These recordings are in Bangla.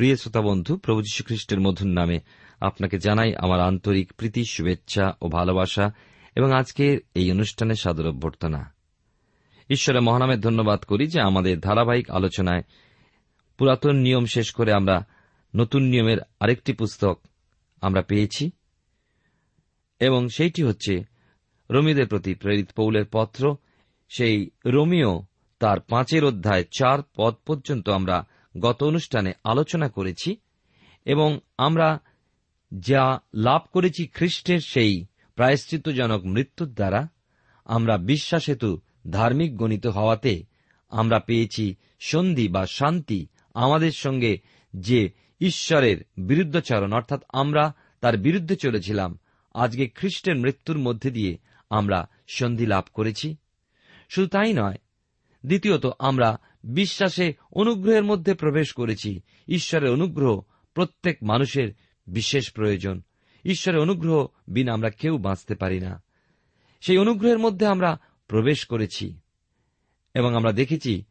প্রিয় শ্রোতা বন্ধু, প্রভু যীশু খ্রিস্টের মধুর নামে আপনাকে জানাই আমার আন্তরিক প্রীতি, শুভেচ্ছা ও ভালোবাসা এবং আজকের এই অনুষ্ঠানে সাদর অভ্যর্থনা। ঈশ্বরের মহানামের ধন্যবাদ করি যে আমাদের ধারাবাহিক আলোচনায় পুরাতন নিয়ম শেষ করে আমরা নতুন নিয়মের আরেকটি পুস্তক আমরা পেয়েছি এবং সেইটি হচ্ছে রোমীদের প্রতি প্রেরিত পৌলের পত্র। সেই রোমিও তার পাঁচের অধ্যায় চার পদ পর্যন্ত আমরা গত অনুষ্ঠানে আলোচনা করেছি এবং আমরা যা লাভ করেছি খ্রিস্টের সেই প্রায়শ্চিত্তজনক মৃত্যুর দ্বারা, আমরা বিশ্বাস হেতু ধার্মিক গণিত হওয়াতে আমরা পেয়েছি সন্ধি বা শান্তি আমাদের সঙ্গে যে ঈশ্বরের বিরুদ্ধাচরণ, অর্থাৎ আমরা তার বিরুদ্ধে চলেছিলাম, আজকে খ্রিস্টের মৃত্যুর মধ্যে দিয়ে আমরা সন্ধি লাভ করেছি। শুধু তাই নয়, দ্বিতীয়ত আমরা বিশ্বাসে অনুগ্রহের মধ্যে প্রবেশ করেছি। ঈশ্বরের অনুগ্রহ প্রত্যেক মানুষের বিশেষ প্রয়োজন। ঈশ্বরের অনুগ্রহ বিনা আমরা কেউ বাঁচতে পারি না। সেই অনুগ্রহের মধ্যে আমরা প্রবেশ করেছি এবং আমরা দেখেছি,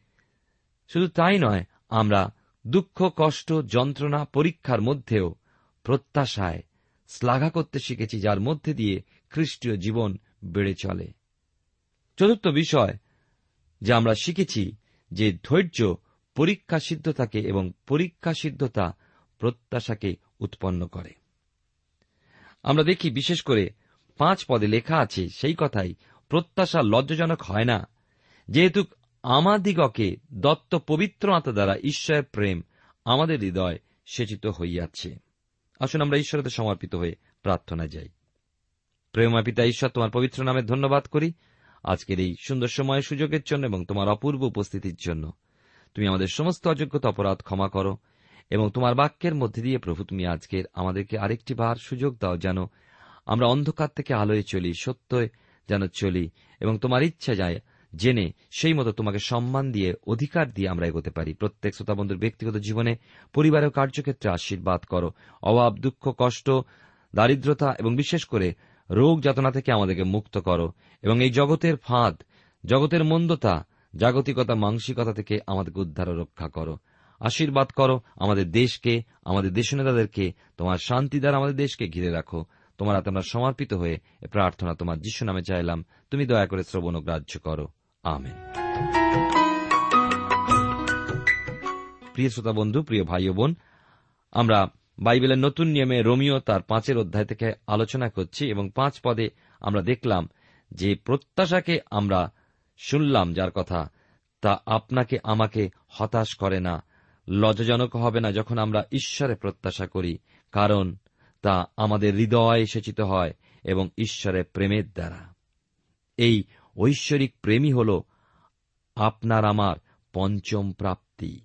শুধু তাই নয়, আমরা দুঃখ, কষ্ট, যন্ত্রণা, পরীক্ষার মধ্যেও প্রত্যাশায় শ্লাঘা করতে শিখেছি, যার মধ্যে দিয়ে খ্রিস্টীয় জীবন বেড়ে চলে। চতুর্থ বিষয় যা আমরা শিখেছি যে ধৈর্য পরীক্ষা সিদ্ধতাকে এবং পরীক্ষা সিদ্ধতা প্রত্যাশাকে উৎপন্ন করে। আমরা দেখি বিশেষ করে পাঁচ পদে লেখা আছে সেই কথাই, প্রত্যাশা লজ্জাজনক হয় না। যেহেতু আমাদিগকে দত্ত পবিত্র আত্মা দ্বারা ঈশ্বরের প্রেম আমাদের হৃদয় সেচিত হইয়াছে। আসুন আমরা ঈশ্বরতে সমর্পিত হয়ে প্রার্থনা যাই। প্রেমা পিতা, ঈশ্বর তোমার পবিত্র নামে ধন্যবাদ করি। আজকের এই সুন্দর সময় সুযোগের জন্য এবং তোমার অপূর্ব উপস্থিতির জন্য। তুমি আমাদের সমস্ত অযোগ্যতা অপরাধ ক্ষমা করো এবং তোমার বাক্যের মধ্যে দিয়ে প্রভু তুমি আজকের আমাদেরকে আরেকটি বার সুযোগ দাও যেন আমরা অন্ধকার থেকে আলোয় চলি সত্যে যেন চলি এবং তোমার ইচ্ছা যায় জেনে সেই মতো তোমাকে সম্মান দিয়ে, অধিকার দিয়ে আমরা এগোতে পারি। প্রত্যেক শ্রোতাবন্ধুর ব্যক্তিগত জীবনে পরিবার ও কার্যক্ষেত্রে আশীর্বাদ করো। অভাব, দুঃখ, কষ্ট, দারিদ্রতা এবং বিশেষ করে রোগ যাতনা থেকে আমাদেরকে মুক্ত করো। এবং এই জগতের ফাঁদ, জগতের মন্দতা, জাগতিকতা, মানসিকতা থেকে আমাদেরকে উদ্ধার রক্ষা করো। আশীর্বাদ করো আমাদের দেশকে, আমাদের দেশনেতাদেরকে তোমার শান্তি দ্বারা আমাদের দেশকে ঘিরে রাখো। তোমার হাতে আমরা সমর্পিত হয়ে প্রার্থনা তোমার যিশু নামে চাইলাম। তুমি দয়া করে শ্রবণ গ্রাহ্য করো। আমেন। প্রিয় শ্রোতা বন্ধু, প্রিয় ভাই বোন, আমরা বাইবেলের নতুন নিয়মে রোমিও তার পাঁচের অধ্যায় থেকে আলোচনা করছি এবং পাঁচ পদে আমরা দেখলাম যে প্রত্যাশাকে আমরা শুনলাম যার কথা, তা আপনাকে আমাকে হতাশ করে না, লজ্জাজনক হবে না যখন আমরা ঈশ্বরে প্রত্যাশা করি, কারণ তা আমাদের হৃদয় সেচিত হয় এবং ঈশ্বরের প্রেমের দ্বারা। এই ঐশ্বরিক প্রেমই হল আপনার আমার পঞ্চম প্রাপ্তি।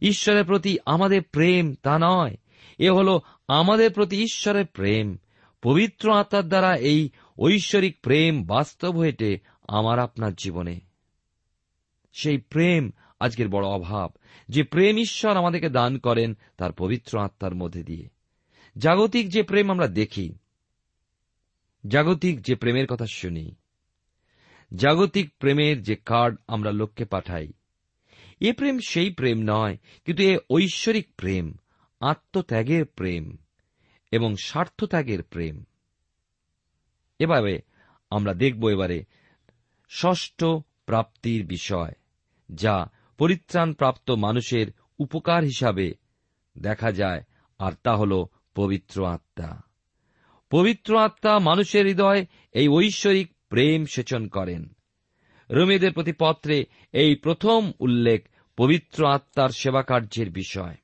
ঈশ্বরের প্রতি আমাদের প্রেম তা নয়। এ হল আমাদের প্রতি ঈশ্বরের প্রেম। পবিত্র আত্মার দ্বারা এই ঐশ্বরিক প্রেম বাস্তব হয়েটে আমার আপনার জীবনে। সেই প্রেম আজকের বড় অভাব। যে প্রেম ঈশ্বর আমাদেরকে দান করেন তার পবিত্র আত্মার মধ্যে দিয়ে। জাগতিক যে প্রেম আমরা দেখি, জাগতিক যে প্রেমের কথা শুনি, জাগতিক প্রেমের যে কার্ড আমরা লোককে পাঠাই এ প্রেম সেই প্রেম নয়, কিন্তু এ ঐশ্বরিক প্রেম, আত্মত্যাগের প্রেম এবং স্বার্থত্যাগের প্রেম। এভাবে আমরা দেখব এবারে ষষ্ঠ প্রাপ্তির বিষয়, যা পরিত্রাণপ্রাপ্ত মানুষের উপকার হিসাবে দেখা যায়, আর তা হল পবিত্র আত্মা। পবিত্র আত্মা মানুষের হৃদয় এই ঐশ্বরিক প্রেম সেচন করেন। রোমেদের প্রতি পত্রে এই প্রথম উল্লেখ পবিত্র আত্মার সেবা কার্যের বিষয়।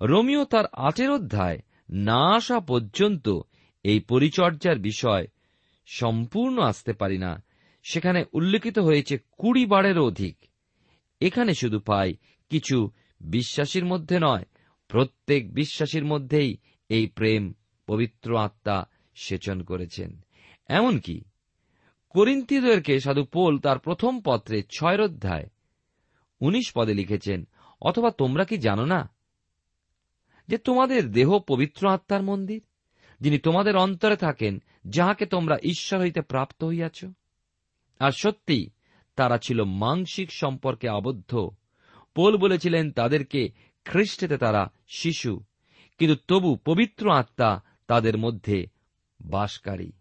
রোমিও তার আটের অধ্যায় না আসা পর্যন্ত এই পরিচর্যার বিষয় সম্পূর্ণ আসতে পারি না। সেখানে উল্লেখিত হয়েছে কুড়ি বারেরও অধিক। এখানে শুধু পাই কিছু বিশ্বাসীর মধ্যে নয়, প্রত্যেক বিশ্বাসীর মধ্যেই এই প্রেম পবিত্র আত্মা সেচন করেছেন। এমনকি করিন্তিদেরকে সাধু পোল তার প্রথম পত্রে ছয় অধ্যায় উনিশ পদে লিখেছেন, অথবা তোমরা কি জানো না যে তোমাদের দেহ পবিত্র আত্মার মন্দির, যিনি তোমাদের অন্তরে থাকেন, যাহাকে তোমরা ঈশ্বর হইতে প্রাপ্ত হইয়াছ? আর সত্যি তারা ছিল মাংসিক সম্পর্কে আবদ্ধ। পোল বলেছিলেন, তাদেরকে খ্রিস্টেতে তারা শিশু, কিন্তু তবু পবিত্র আত্মা তাদের মধ্যে বাসকারী।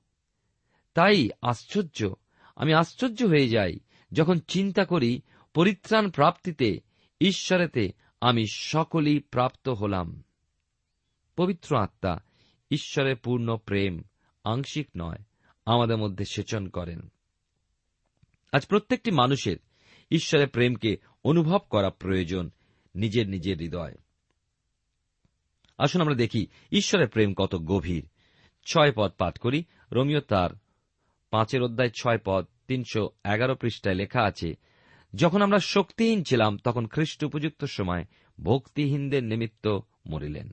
তাই আশ্চর্য। আমি আশ্চর্য হয়ে যাই যখন চিন্তা করি পরিত্রাণ প্রাপ্তিতে, ঈশ্বরেতে আমি সকলই প্রাপ্ত হলাম। পবিত্র আত্মা, ঈশ্বরের পূর্ণ প্রেম, আংশিক নয়, আমাদের মধ্যে সেচন করেন। আজ প্রত্যেকটি মানুষের ঈশ্বরের প্রেমকে অনুভব করা প্রয়োজন নিজের নিজের হৃদয়। আসুন আমরা দেখি, ঈশ্বরের প্রেম কত গভীর। ছয় পদ পাঠ করি, রোমিও তার পাঁচের অধ্যায় ছয় পদ, তিনশো এগারো পৃষ্ঠায় লেখা আছে, যখন আমরা শক্তিহীন ছিলাম, তখন খ্রিস্ট উপযুক্ত সময় ভক্তিহীনদের নিমিত্ত মরিলেন।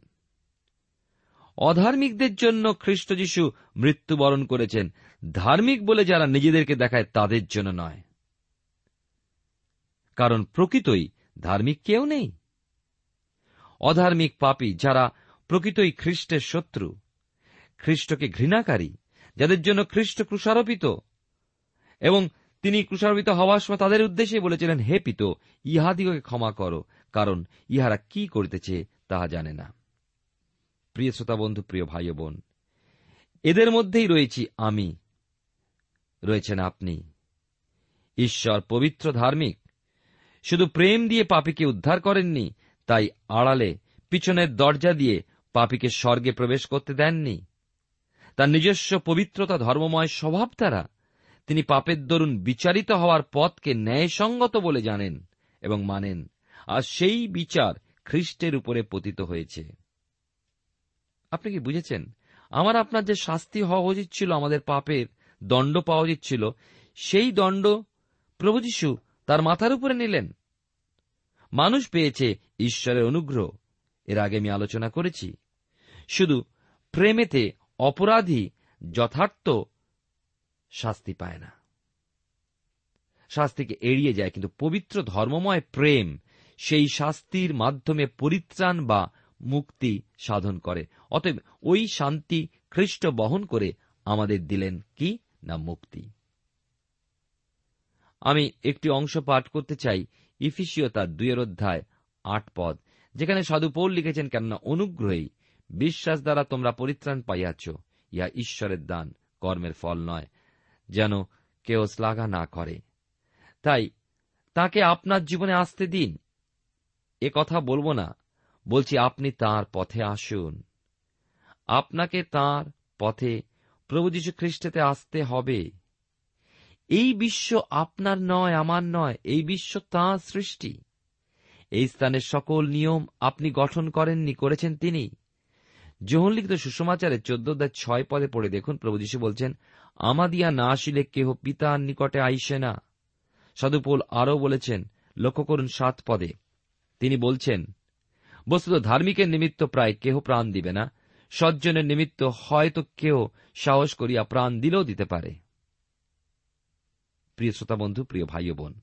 অধার্মিকদের জন্য খ্রিস্ট যীশু মৃত্যুবরণ করেছেন। ধার্মিক বলে যারা নিজেদেরকে দেখায়, তাদের জন্য নয়। কারণ প্রকৃতই ধার্মিক কেউ নেই। অধার্মিক পাপী যারা প্রকৃতই খ্রিস্টের শত্রু, খ্রিস্টকে ঘৃণাকারী যাদের জন্য খ্রিস্ট ক্রুষারোপিত এবং তিনি ক্রুষারোপিত হওয়ার সময় তাদের উদ্দেশ্যে বলেছিলেন, হে পিত, ইহাদিগকে ক্ষমা করো, কারণ ইহারা কি করিতেছে তাহা জানে না। প্রিয় শ্রোতা বন্ধু, প্রিয় ভাই বোন, এদের মধ্যেই রয়েছি আমি, রয়েছেন আপনি। ঈশ্বর পবিত্র ধার্মিক, শুধু প্রেম দিয়ে পাপীকে উদ্ধার করেননি, তাই আড়ালে, পিছনের দরজা দিয়ে পাপীকে স্বর্গে প্রবেশ করতে দেননি। তার নিজস্ব পবিত্রতা, ধর্মময় স্বভাব দ্বারা তিনি পাপের দরুন বিচারিত হওয়ার পথকে ন্যায়সঙ্গত বলে জানেন এবং মানেন। আর সেই বিচার খ্রিস্টের উপরে পতিত হয়েছে। আপনি কি বুঝেছেন? আমার আপনার যে শাস্তি হওয়া উচিত ছিল, আমাদের পাপের দণ্ড পাওয়া উচিত ছিল, সেই দণ্ড প্রভু যীশু তার মাথার উপরে নিলেন। মানুষ পেয়েছে ঈশ্বরের অনুগ্রহ। এর আগে আমি আলোচনা করেছি। শুধু প্রেমেতে অপরাধী যথার্থ শাস্তি পায় না। শাস্তিকে এড়িয়ে যায়, কিন্তু পবিত্র ধর্মময় প্রেম সেই শাস্তির মাধ্যমে পরিত্রাণ বা মুক্তি সাধন করে। অতএব ওই শান্তি খ্রিস্ট বহন করে আমাদের দিলেন কি না মুক্তি। আমি একটি অংশ পাঠ করতে চাই ইফিসিও তার দুইয়ের অধ্যায় আট পদ, যেখানে সাধু পৌল লিখেছেন, কেননা অনুগ্রহেই বিশ্বাস দ্বারা তোমরা পরিত্রাণ পাইয়াছ, ইহা ঈশ্বরের দান, কর্মের ফল নয়, যেন কেউ শ্লাঘা না করে। তাই তাকে আপনার জীবনে আসতে দিন। এ কথা বলব না, বলছি আপনি তার পথে আসুন। আপনাকে তার পথে প্রভু যীশু খ্রিস্টেতে আসতে হবে। এই বিশ্ব আপনার নয়, আমার নয়, এই বিশ্ব তাঁর সৃষ্টি। এই স্থানের সকল নিয়ম আপনি গঠন করেননি, করেছেন তিনি। যোহন লিখিত সুষমাচারে চোদ্দ অধ্যায় ছয় পদে পড়ে দেখুন। প্রভু যীশু বলছেন, আমাদিয়া না আসিলে কেহ পিতার নিকটে আইসে না। সাধুপোল আরও বলেছেন, লক্ষ্য করুন সাত পদে। তিনি বলছেন, বস্তুত ধার্মিকের নিমিত্ত প্রায় কেহ প্রাণ দিবে না। সজ্জনের নিমিত্ত হয়তো কেউ সাহস করিয়া প্রাণ দিলেও দিতে পারে। প্রিয় শ্রোতা বন্ধু, প্রিয় ভাই বোন,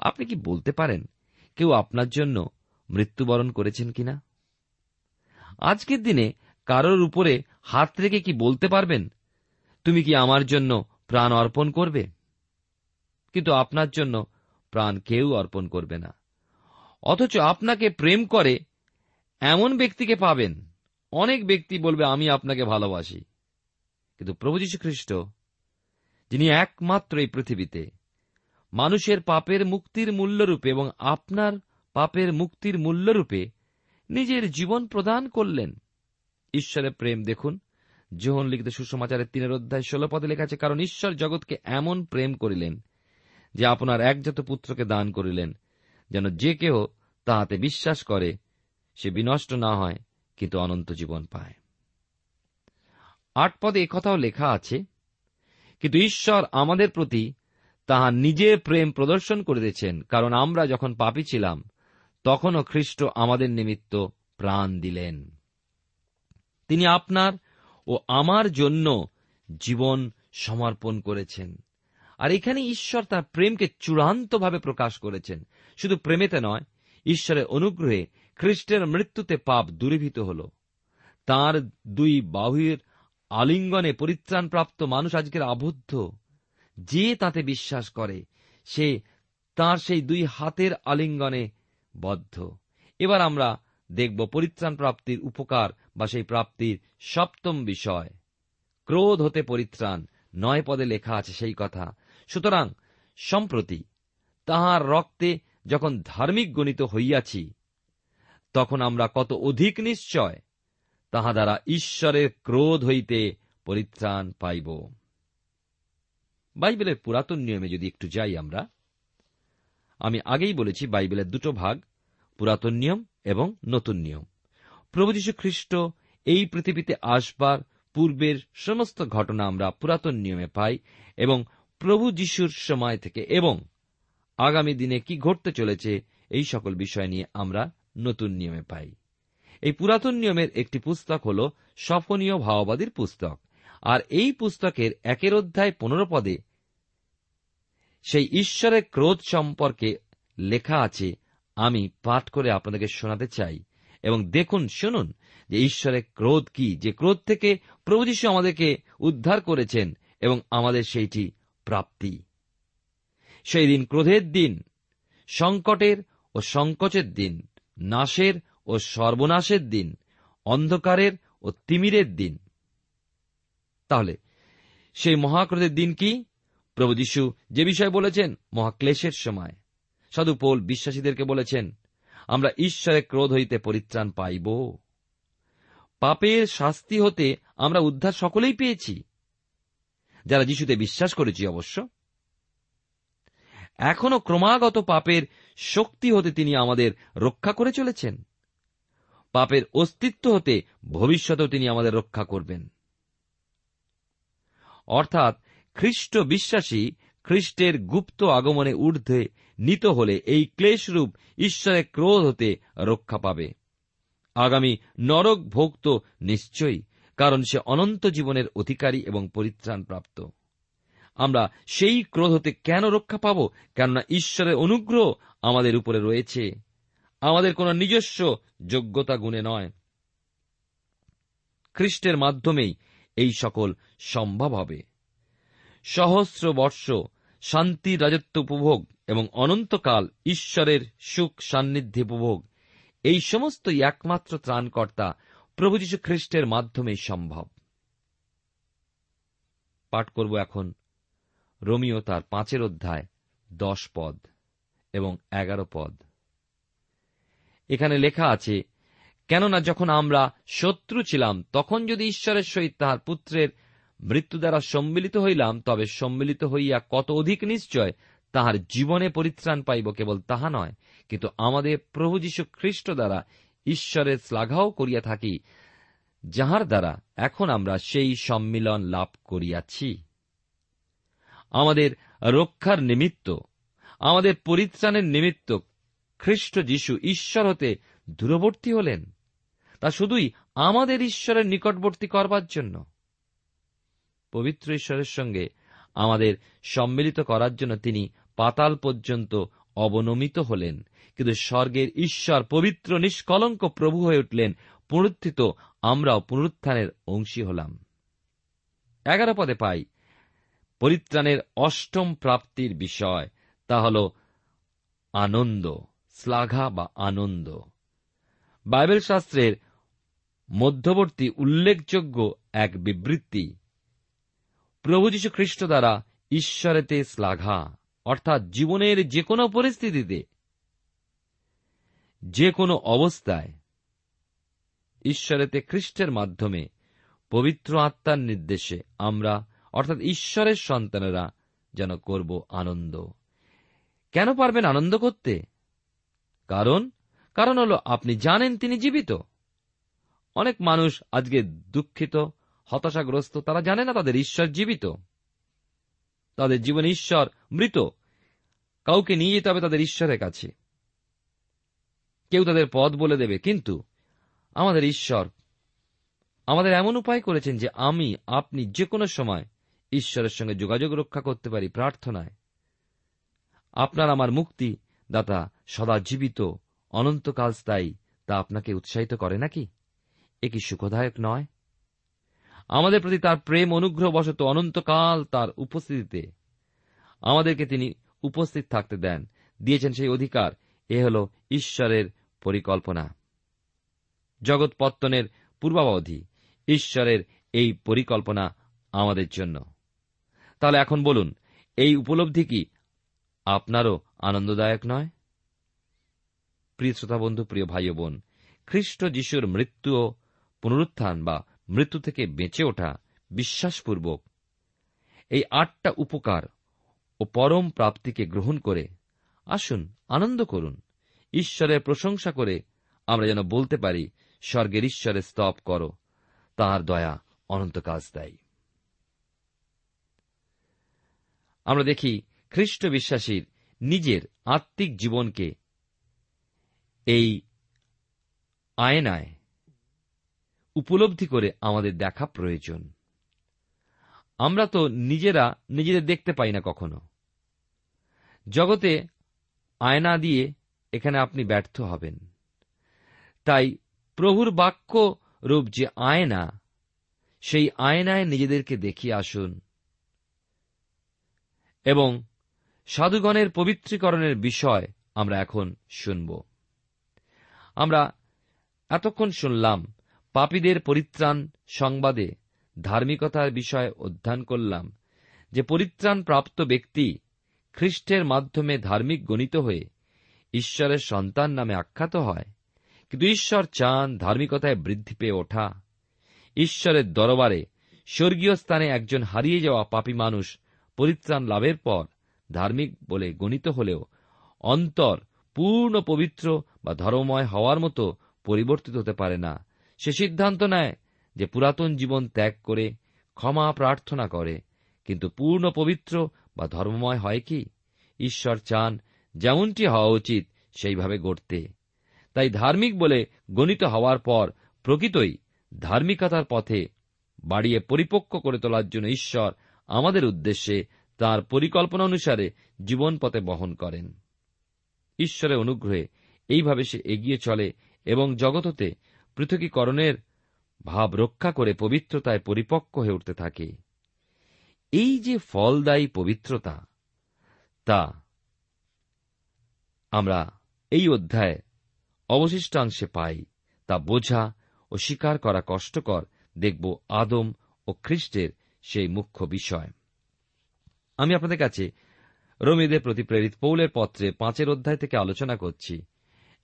আপনি কি বলতে পারেন, কেউ আপনার জন্য মৃত্যুবরণ করেছেন কিনা? আজকের দিনে কারোর উপরে হাত রেখে কি বলতে পারবেন? তুমি কি আমার জন্য প্রাণ অর্পণ করবে? কিন্তু আপনার জন্য প্রাণ কেউ অর্পণ করবে না। অথচ আপনাকে প্রেম করে এমন ব্যক্তিকে পাবেন। অনেক ব্যক্তি বলবে, আমি আপনাকে ভালোবাসি। কিন্তু প্রভু যীশু খ্রিস্ট যিনি একমাত্র এই পৃথিবীতে, মানুষের পাপের মুক্তির মূল্যরূপে এবং আপনার পাপের মুক্তির মূল্যরূপে নিজের জীবন প্রদান করলেন। ঈশ্বরের প্রেম দেখুন। যোহন লিখিত সুসমাচারের তিনের অধ্যায় ষোল পদে লেখা আছে, কারণ ঈশ্বর জগৎকে এমন প্রেম করিলেন যে আপনার একজাত পুত্রকে দান করিলেন, যেন যে কেউ তাহাতে বিশ্বাস করে, সে বিনষ্ট না হয়, কিন্তু অনন্ত জীবন পায়। আট পদে একথাও লেখা আছে, কিন্তু ঈশ্বর আমাদের প্রতি তাহা নিজে প্রেম প্রদর্শন করিতেছেন, কারণ আমরা যখন পাপি ছিলাম তখনও খ্রিস্ট আমাদের নিমিত্ত প্রাণ দিলেন। তিনি আপনার ও আমার জন্য জীবন সমর্পণ করেছেন। আর এখানে ঈশ্বর তার প্রেমকে চূড়ান্তভাবে প্রকাশ করেছেন। শুধু প্রেমেতে নয়, ঈশ্বরের অনুগ্রহে খ্রিস্টের মৃত্যুতে পাপ দূরীভূত হল। তার দুই বাহুর আলিঙ্গনে পরিত্রাণপ্রাপ্ত মানুষ আজকের আবদ্ধ। যে তাতে বিশ্বাস করে, সে তার সেই দুই হাতের আলিঙ্গনে বদ্ধ। এবার আমরা দেখব পরিত্রাণ প্রাপ্তির উপকার বা সেই প্রাপ্তির সপ্তম বিষয়। ক্রোধ হতে পরিত্রাণ, নয় পদে লেখা আছে সেই কথা। সুতরাং, সম্প্রতি তাহার রক্তে যখন ধার্মিক গণিত হইয়াছি, তখন আমরা কত অধিক নিশ্চয় তাহা দ্বারা ঈশ্বরের ক্রোধ হইতে পরিত্রাণ পাইব। বাইবেলের পুরাতন নিয়মে যদি একটু যাই আমরা আমি আগেই বলেছি বাইবেলের দুটো ভাগ, পুরাতন নিয়ম এবং নতুন নিয়ম। প্রভু যীশু খ্রিস্ট এই পৃথিবীতে আসবার পূর্বের সমস্ত ঘটনা আমরা পুরাতন নিয়মে পাই এবং প্রভু যিশুর সময় থেকে এবং আগামী দিনে কি ঘটতে চলেছে এই সকল বিষয় নিয়ে আমরা নতুন নিয়মে পাই। এই পুরাতন নিয়মের একটি পুস্তক হল সফনীয় ভাওবাদীর পুস্তক। আর এই পুস্তকের একের অধ্যায় পনেরো পদে সেই ঈশ্বরের ক্রোধ সম্পর্কে লেখা আছে, আমি পাঠ করে আপনাদেরকে শোনাতে চাই। এবং দেখুন, শুনুন, যে ঈশ্বরের ক্রোধ কি, যে ক্রোধ থেকে প্রভু যীশু আমাদেরকে উদ্ধার করেছেন এবং আমাদের সেইটি প্রাপ্তি। সেই দিন ক্রোধের দিন, সংকটের ও সংকোচের দিন, নাশের ও সর্বনাশের দিন, অন্ধকারের ও তিমিরের দিন। তাহলে, সেই মহাক্রোধের দিন কি? প্রভু যীশু যে বিষয় বলেছেন, মহাক্লেশের সময়। সাধু পোল বিশ্বাসীদেরকে বলেছেন, আমরা ঈশ্বরের ক্রোধ হইতে পরিত্রাণ পাইব। পাপের শাস্তি হতে আমরা উদ্ধার সকলেই পেয়েছি। যারা যিশুতে বিশ্বাস করেছি অবশ্য। এখনও ক্রমাগত পাপের শক্তি হতে তিনি আমাদের রক্ষা করে চলেছেন। পাপের অস্তিত্ব হতে ভবিষ্যতেও তিনি আমাদের রক্ষা করবেন। অর্থাৎ খ্রিস্ট বিশ্বাসী খ্রিস্টের গুপ্ত আগমনে ঊর্ধ্বে নিত হলে এই ক্লেশরূপ ঈশ্বরের ক্রোধ হতে রক্ষা পাবে। আগামী নরক ভোগ তো নিশ্চয়ই, কারণ সে অনন্ত জীবনের অধিকারী এবং পরিত্রাণ প্রাপ্ত। আমরা সেই ক্রোধ হতে কেন রক্ষা পাব, কেননা ঈশ্বরের অনুগ্রহ আমাদের উপরে রয়েছে। আমাদের কোন নিজস্ব যোগ্যতা গুণে নয়। খ্রিস্টের মাধ্যমেই এই সকল সম্ভব হবে। সহস্র বর্ষ শান্তির রাজত্ব উপভোগ এবং অনন্তকাল ঈশ্বরের সুখ সান্নিধ্যে উপভোগ। এই সমস্তই একমাত্র ত্রাণকর্তা প্রভু যীশু খ্রিস্টের মাধ্যমেই সম্ভব। পাঠ করব এখন রোমিও তার পাঁচের অধ্যায়, দশ পদ এবং এগারো পদ। এখানে লেখা আছে, কেননা যখন আমরা শত্রু ছিলাম, তখন যদি ঈশ্বরের সহিত তাহার পুত্রের মৃত্যু দ্বারা সম্মিলিত হইলাম, তবে সম্মিলিত হইয়া কত অধিক নিশ্চয়, তাহার জীবনে পরিত্রাণ পাইব কেবল তাহা নয়, কিন্তু আমাদের প্রভু যীশু খ্রিস্ট দ্বারা ঈশ্বরের শ্লাঘাও করিয়া থাকি, যাহার দ্বারা এখন আমরা সেই সম্মিলন লাভ করিয়াছি। আমাদের রক্ষার নিমিত্ত, আমাদের পরিত্রাণের নিমিত্ত খ্রিস্ট যীশু ঈশ্বর হতে দূরবর্তী হলেন। তা শুধুই আমাদের ঈশ্বরের নিকটবর্তী করবার জন্য। পবিত্র ঈশ্বরের সঙ্গে আমাদের সম্মিলিত করার জন্য তিনি পাতাল পর্যন্ত অবনমিত হলেন। কিন্তু স্বর্গের ঈশ্বর পবিত্র, নিষ্কলঙ্ক প্রভু হয়ে উঠলেন, পুনরুত্থিত আমরাও পুনরুত্থানের অংশী হলাম। এগারো পদে পাই, পরিত্রাণের অষ্টম প্রাপ্তির বিষয়, তা হল আনন্দ, শ্লাঘা বা আনন্দ। বাইবেল শাস্ত্রের মধ্যবর্তী উল্লেখযোগ্য এক বিবৃতি প্রভু যীশু খ্রিস্ট দ্বারা ঈশ্বরেতে শ্লাঘা, অর্থাৎ জীবনের যে কোনো পরিস্থিতিতে যে কোনো অবস্থায় ঈশ্বরেতে খ্রিস্টের মাধ্যমে পবিত্র আত্মার নির্দেশে আমরা, অর্থাৎ ঈশ্বরের সন্তানেরা, যেন করব আনন্দ। কেন পারবেন আনন্দ করতে? কারণ কারণ হল আপনি জানেন তিনি জীবিত। অনেক মানুষ আজকে দুঃখিত হতাশাগ্রস্ত, তারা জানে না তাদের ঈশ্বর জীবিত। তাদের জীবনে ঈশ্বর মৃত। কাউকে নিয়ে যেতে হবে তাদের ঈশ্বরের কাছে। কেউ তাদের পথ বলে দেবে, কিন্তু আমাদের ঈশ্বর আমাদের এমন উপায় করেছেন যে আমি, আপনি যে কোনো সময় ঈশ্বরের সঙ্গে যোগাযোগ রক্ষা করতে পারি প্রার্থনায়। আপনার আমার মুক্তি দাতা সদা জীবিত, অনন্তকাল স্থায়ী, তা আপনাকে উৎসাহিত করে নাকি? এ কি সুখদায়ক নয়? আমাদের প্রতি তার প্রেম অনুগ্রহ বশত অনন্তকাল তার উপস্থিতিতে। আমাদেরকে তিনি উপস্থিত থাকতে দেন, দিয়েছেন সেই অধিকার, এ হল ঈশ্বরের পরিকল্পনা। জগৎ পত্তনের পূর্বাবধি, ঈশ্বরের এই পরিকল্পনা আমাদের জন্য। তাহলে এখন বলুন, এই উপলব্ধি কি আপনারও আনন্দদায়ক নয়? প্রিয় শ্রোতা বন্ধু, প্রিয় ভাই বোন, খ্রিস্ট যিশুর মৃত্যু ও পুনরুত্থান বা মৃত্যু থেকে বেঁচে ওঠা বিশ্বাসপূর্বক এই আটটা উপকার ও পরম প্রাপ্তিকে গ্রহণ করে আসুন, আনন্দ করুন, ঈশ্বরের প্রশংসা করে আমরা যেন বলতে পারি, স্বর্গের ঈশ্বরের স্তব করো তাঁর দয়া অনন্তকাল দেয় আমরা দেখি খ্রিস্ট বিশ্বাসীর নিজের আত্মিক জীবনকে এই আয়নায় উপলব্ধি করে আমাদের দেখা প্রয়োজন। আমরা তো নিজেরা নিজেদের দেখতে পাই না কখনো। জগতে আয়না দিয়ে এখানে আপনি ব্যর্থ হবেন। তাই প্রভুর বাক্য রূপ যে আয়না, সেই আয়নায় নিজেদেরকে দেখিয়ে আসুন এবং সাধুগণের পবিত্রীকরণের বিষয় আমরা এখন শুনব। আমরা এতক্ষণ শুনলাম পাপীদের পরিত্রাণ সংবাদে ধার্মিকতার বিষয়ে অধ্যয়ন করলাম, যে পরিত্রাণ প্রাপ্ত ব্যক্তি খ্রিস্টের মাধ্যমে ধার্মিক গণিত হয়ে ঈশ্বরের সন্তান নামে আখ্যাত হয়, কিন্তু ঈশ্বর চান ধার্মিকতায় বৃদ্ধি পেয়ে ওঠা। ঈশ্বরের দরবারে স্বর্গীয় স্থানে একজন হারিয়ে যাওয়া পাপী মানুষ পরিত্রাণ লাভের পর ধার্মিক বলে গণিত হলেও অন্তর পূর্ণ পবিত্র বা ধর্মময় হওয়ার মতো পরিবর্তিত হতে পারে না। সে সিদ্ধান্ত নেয় যে পুরাতন জীবন ত্যাগ করে ক্ষমা প্রার্থনা করে। কিন্তু পূর্ণ পবিত্র বা ধর্মময় হয় কি? ঈশ্বর চান যেমনটি হওয়া উচিত সেইভাবে গড়তে। তাই ধার্মিক বলে গণিত হওয়ার পর প্রকৃতই ধার্মিকতার পথে বাড়িয়ে পরিপক্ক করে তোলার জন্য ঈশ্বর আমাদের উদ্দেশ্যে তার পরিকল্পনা অনুসারে জীবন পথে বহন করেন। ঈশ্বরের অনুগ্রহে এইভাবে সে এগিয়ে চলে এবং জগততে পৃথকীকরণের ভাব রক্ষা করে পবিত্রতায় পরিপক্ক হয়ে উঠতে থাকে। এই যে ফলদায়ী পবিত্রতা, তা আমরা এই অধ্যায়ে অবশিষ্টাংশে পাই। তা বোঝা ও স্বীকার করা কষ্টকর। দেখব আদম ও খ্রিস্টের সেই মুখ্য বিষয়। আমি আপনাদের কাছে রোমিদের প্রতি প্রেরিত পৌলের পত্রে পাঁচের অধ্যায় থেকে আলোচনা করছি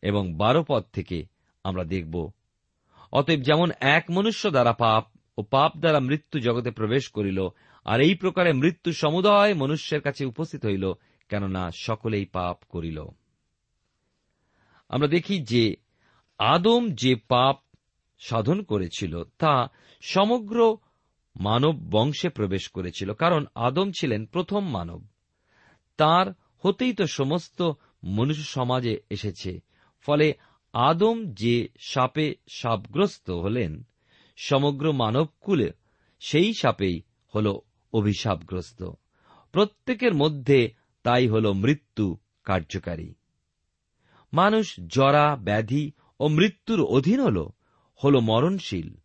এবং বারো পদ থেকে আমরা দেখব অতএব যেমন এক মনুষ্য দ্বারা পাপ ও পাপ দ্বারা মৃত্যু জগতে প্রবেশ করিল, আর এই প্রকারে মৃত্যু সমুদায় মনুষ্যের কাছে উপস্থিত হইল, কেননা সকলেই পাপ করিল। আমরা দেখি যে আদম যে পাপ সাধন করেছিল, তা সমগ্র মানব বংশে প্রবেশ করেছিল, কারণ আদম ছিলেন প্রথম মানব। তার হতেই তো সমস্ত মনুষ্য সমাজে এসেছে, ফলে আদম যে সাপে সাপগ্রস্ত হলেন, সমগ্র মানবকুলে সেই সাপেই হল অভিশাপগ্রস্ত। প্রত্যেকের মধ্যে তাই হল মৃত্যু কার্যকারী। মানুষ জরা, ব্যাধি ও মৃত্যুর অধীন হল হল মরণশীল।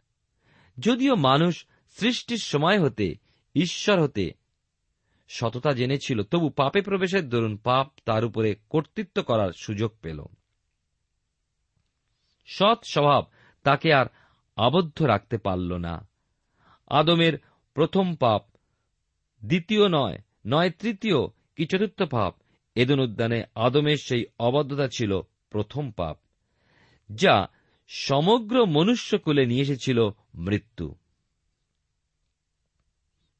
যদিও মানুষ সৃষ্টির সময় হতে, ঈশ্বর হতে সততা জেনেছিল, তবু পাপে প্রবেশের দরুন পাপ তার উপরে কর্তৃত্ব করার সুযোগ পেল। সৎ স্বভাব তাকে আর আবদ্ধ রাখতে পারল না। আদমের প্রথম পাপ, দ্বিতীয় নয় নয় তৃতীয় কি চতুর্থ পাপ? এদন উদ্যানে আদমের সেই অবদ্ধতা ছিল প্রথম পাপ, যা সমগ্র মনুষ্যকুলে নিয়ে এসেছিল মৃত্যু।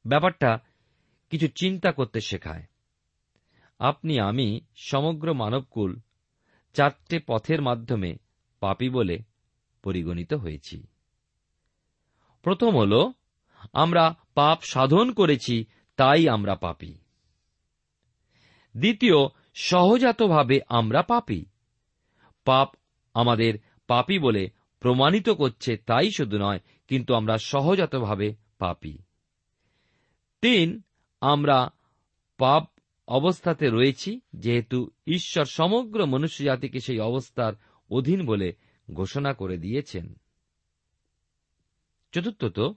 ব্যাপারটা কিছু চিন্তা করতে শেখায়। আপনি, আমি সমগ্র মানবকুল চারটে পথের মাধ্যমে পাপী বলে পরিগণিত হয়েছি। প্রথম হল, আমরা পাপ সাধন করেছি, তাই আমরা পাপী। দ্বিতীয়, সহজাতভাবে আমরা পাপী। পাপ আমাদের পাপী বলে প্রমাণিত করছে, তাই শুধু নয়, কিন্তু আমরা সহজাতভাবে পাপী। তিন, আমরা পাপ অবস্থাতে রয়েছি, যেহেতু ঈশ্বর সমগ্র মনুষ্য জাতিকে সেই অবস্থার অধীন বলে ঘোষণা করে দিয়েছেন। চতুর্থত,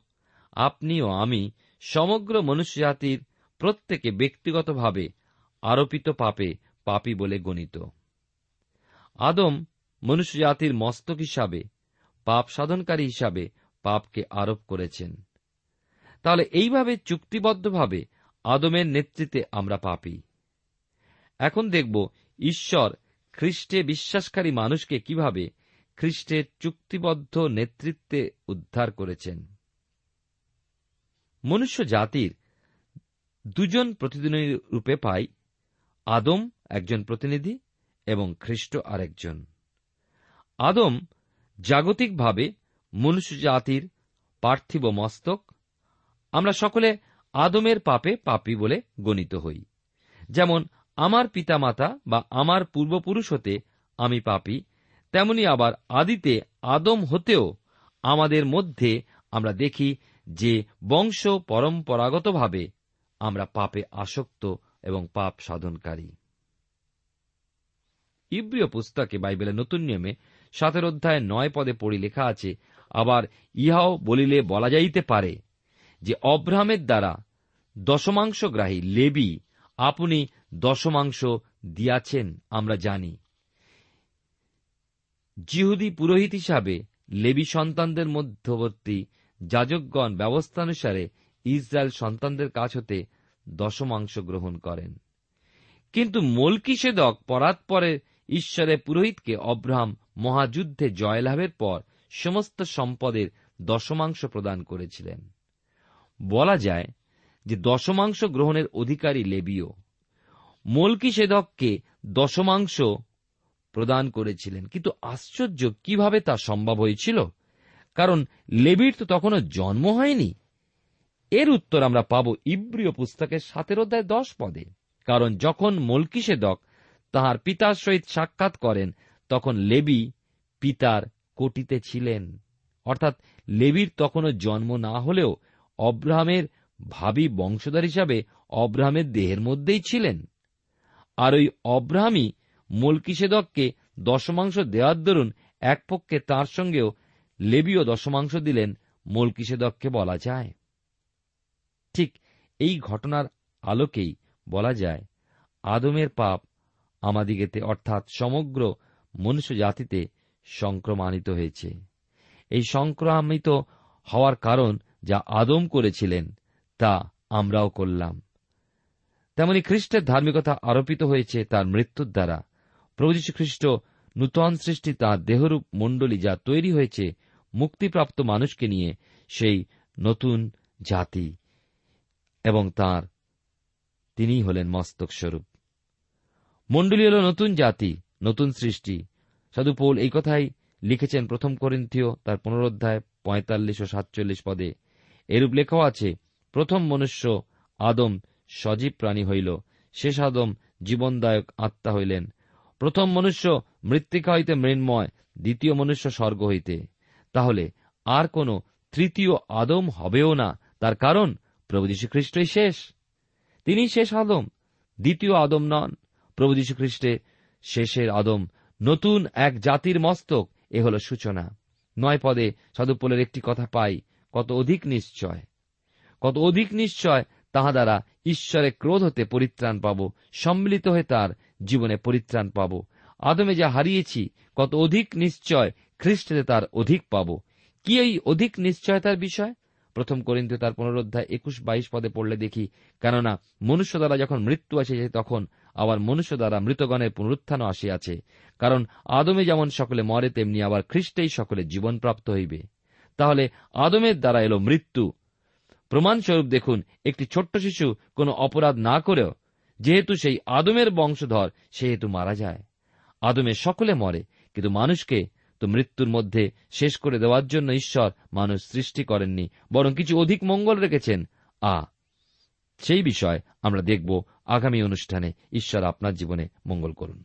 আপনি ও আমি সমগ্র মনুষ্য জাতির প্রত্যেকে ব্যক্তিগতভাবে আরোপিত পাপে পাপী বলে গণিত। আদম মনুষ্য জাতির মস্তক হিসাবে, পাপ সাধনকারী হিসাবে পাপকে আরোপ করেছেন। তাহলে এইভাবে চুক্তিবদ্ধভাবে আদমের নেতৃত্বে আমরা পাপি। এখন দেখব ঈশ্বর খ্রিস্টে বিশ্বাসকারী মানুষকে কীভাবে খ্রিস্টের চুক্তিবদ্ধ নেতৃত্বে উদ্ধার করেছেন? মনুষ্য জাতির দুজন প্রতিনিধি রূপে পাই আদম একজন প্রতিনিধি এবং খ্রিস্ট আরেকজন। আদম জাগতিকভাবে মনুষ্য জাতির পার্থিব মস্তক। আমরা সকলে আদমের পাপে পাপী বলে গণিত হই। যেমন আমার পিতামাতা বা আমার পূর্বপুরুষ হতে আমি পাপী, তেমনি আবার আদিতে আদম হতেও আমাদের মধ্যে আমরা দেখি যে বংশ পরম্পরাগতভাবে আমরা পাপে আসক্ত এবং পাপ সাধনকারী। ইব্রিয় পুস্তকে বাইবেলের নতুন নিয়মে সাতের অধ্যায় নয় পদে পড়ি লেখা আছে, আবার ইহাও বলিলে বলা যাইতে পারে যে অব্রাহামের দ্বারা দশমাংশগ্রাহী লেবি আপনি দশমাংশ দিয়াছেন আমরা জানি। জিহুদি পুরোহিত হিসাবে লেবি সন্তানদের মধ্যবর্তী যাজকগণ ব্যবস্থানুসারে ইসরায়েল সন্তানদের কাছ হতে দশমাংশ গ্রহণ করেন। কিন্তু মলকিসেদক পরাৎপরে ঈশ্বরের পুরোহিতকে অব্রাহাম মহাযুদ্ধে জয়লাভের পর সমস্ত সম্পদের দশমাংশ প্রদান করেছিলেন। বলা যায় যে দশমাংশ গ্রহণের অধিকারী লেবীয় মলকিসেদককে দশমাংশ প্রদান করেছিলেন। কিন্তু আশ্চর্য, কীভাবে তা সম্ভব হয়েছিল? কারণ লেবির তো তখনও জন্ম হয়নি। এর উত্তর আমরা পাব ইব্রিয় পুস্তকের সাতের অধ্যায় দশ পদে। কারণ যখন মলকিসেদক তাহার পিতার সহিত সাক্ষাৎ করেন, তখন লেবি পিতার কোটিতে ছিলেন। অর্থাৎ লেবির তখনও জন্ম না হলেও অব্রাহামের ভাবি বংশধর হিসাবে অব্রাহামের দেহের মধ্যেই ছিলেন। আর ওই অব্রাহামই মলকিসেদককে দশমাংশ দেওয়ার দরুন এক পক্ষে তার সঙ্গেও লেবীয় দশমাংশ দিলেন মলকিসেদককে বলা যায়। ঠিক এই ঘটনার আলোকেই বলা যায়, আদমের পাপ আমাদিগেতে অর্থাৎ সমগ্র মনুষ্য জাতিতে সংক্রমানিত হয়েছে। এই সংক্রামিত হওয়ার কারণ যা আদম করেছিলেন, তা আমরাও করলাম। তেমনি খ্রিস্টের ধার্মিকতা আরোপিত হয়েছে তার মৃত্যুর দ্বারা। প্রভু খ্রিস্ট নূতন সৃষ্টি তাঁর দেহরূপ মণ্ডলী যা তৈরি হয়েছে মুক্তিপ্রাপ্ত মানুষকে নিয়ে সেই নতুন জাতি এবং তার তিনিই হলেন মস্তক স্বরূপ। মণ্ডলী হল নতুন জাতি, নতুন সৃষ্টি। সাধু পৌল এই কথাই লিখেছেন প্রথম করিন্থীয়, তার পুনরোধ্যায় পঁয়তাল্লিশ ও সাতচল্লিশ পদে। এরূপ লেখাও আছে, প্রথম মনুষ্য আদম সজীব প্রাণী হইল। শেষ আদম জীবনদায়ক আত্মা হইলেন। প্রথম মনুষ্য মৃত্তিকা হইতে মৃন্ময়, দ্বিতীয় মনুষ্য স্বর্গ হইতে। তাহলে আর কোন তৃতীয় আদম হবেও না, তার কারণ প্রভু খ্রিস্টই শেষ। তিনি শেষ আদম, দ্বিতীয় আদম নন। প্রভু খ্রিস্টে শেষের আদম, নতুন এক জাতির মস্তক, এ হল সূচনা। নয় পদে সাধুপোলের একটি কথা পাই, কত অধিক নিশ্চয়। কত অধিক নিশ্চয় তাহা দ্বারা ঈশ্বরের ক্রোধ হতে পরিত্রাণ পাব, সম্মিলিত হয়ে তার জীবনে পরিত্রাণ পাব। আদমে যা হারিয়েছি, কত অধিক নিশ্চয় খ্রিস্টে তার অধিক পাব। কি এই অধিক নিশ্চয়তার বিষয়? প্রথম করিন্তে তার পুনরোধ্যায় একুশ বাইশ পদে পড়লে দেখি, কেননা মনুষ্য দ্বারা যখন মৃত্যু আসিয়াছে, তখন আবার মনুষ্য দ্বারা মৃতগণের পুনরুত্থানও আসিয়াছে। কারণ আদমে যেমন সকলে মরে, তেমনি আবার খ্রিস্টেই সকলে জীবনপ্রাপ্ত হইবে। তাহলে আদমের দ্বারা এলো মৃত্যু প্রমাণস্বরূপ দেখুন, একটি ছোট্ট শিশু কোনো অপরাধ না করেও, যেহেতু সেই আদমের বংশধর, সেহেতু মারা যায়। আদমের সকলে মরে, কিন্তু মানুষকে তো মৃত্যুর মধ্যে শেষ করে দেওয়ার জন্য ঈশ্বর মানুষ সৃষ্টি করেননি, বরং কিছু অধিক মঙ্গল রেখেছেন। আ, সেই বিষয় আমরা দেখব আগামী অনুষ্ঠানে। ঈশ্বর আপনার জীবনে মঙ্গল করুন।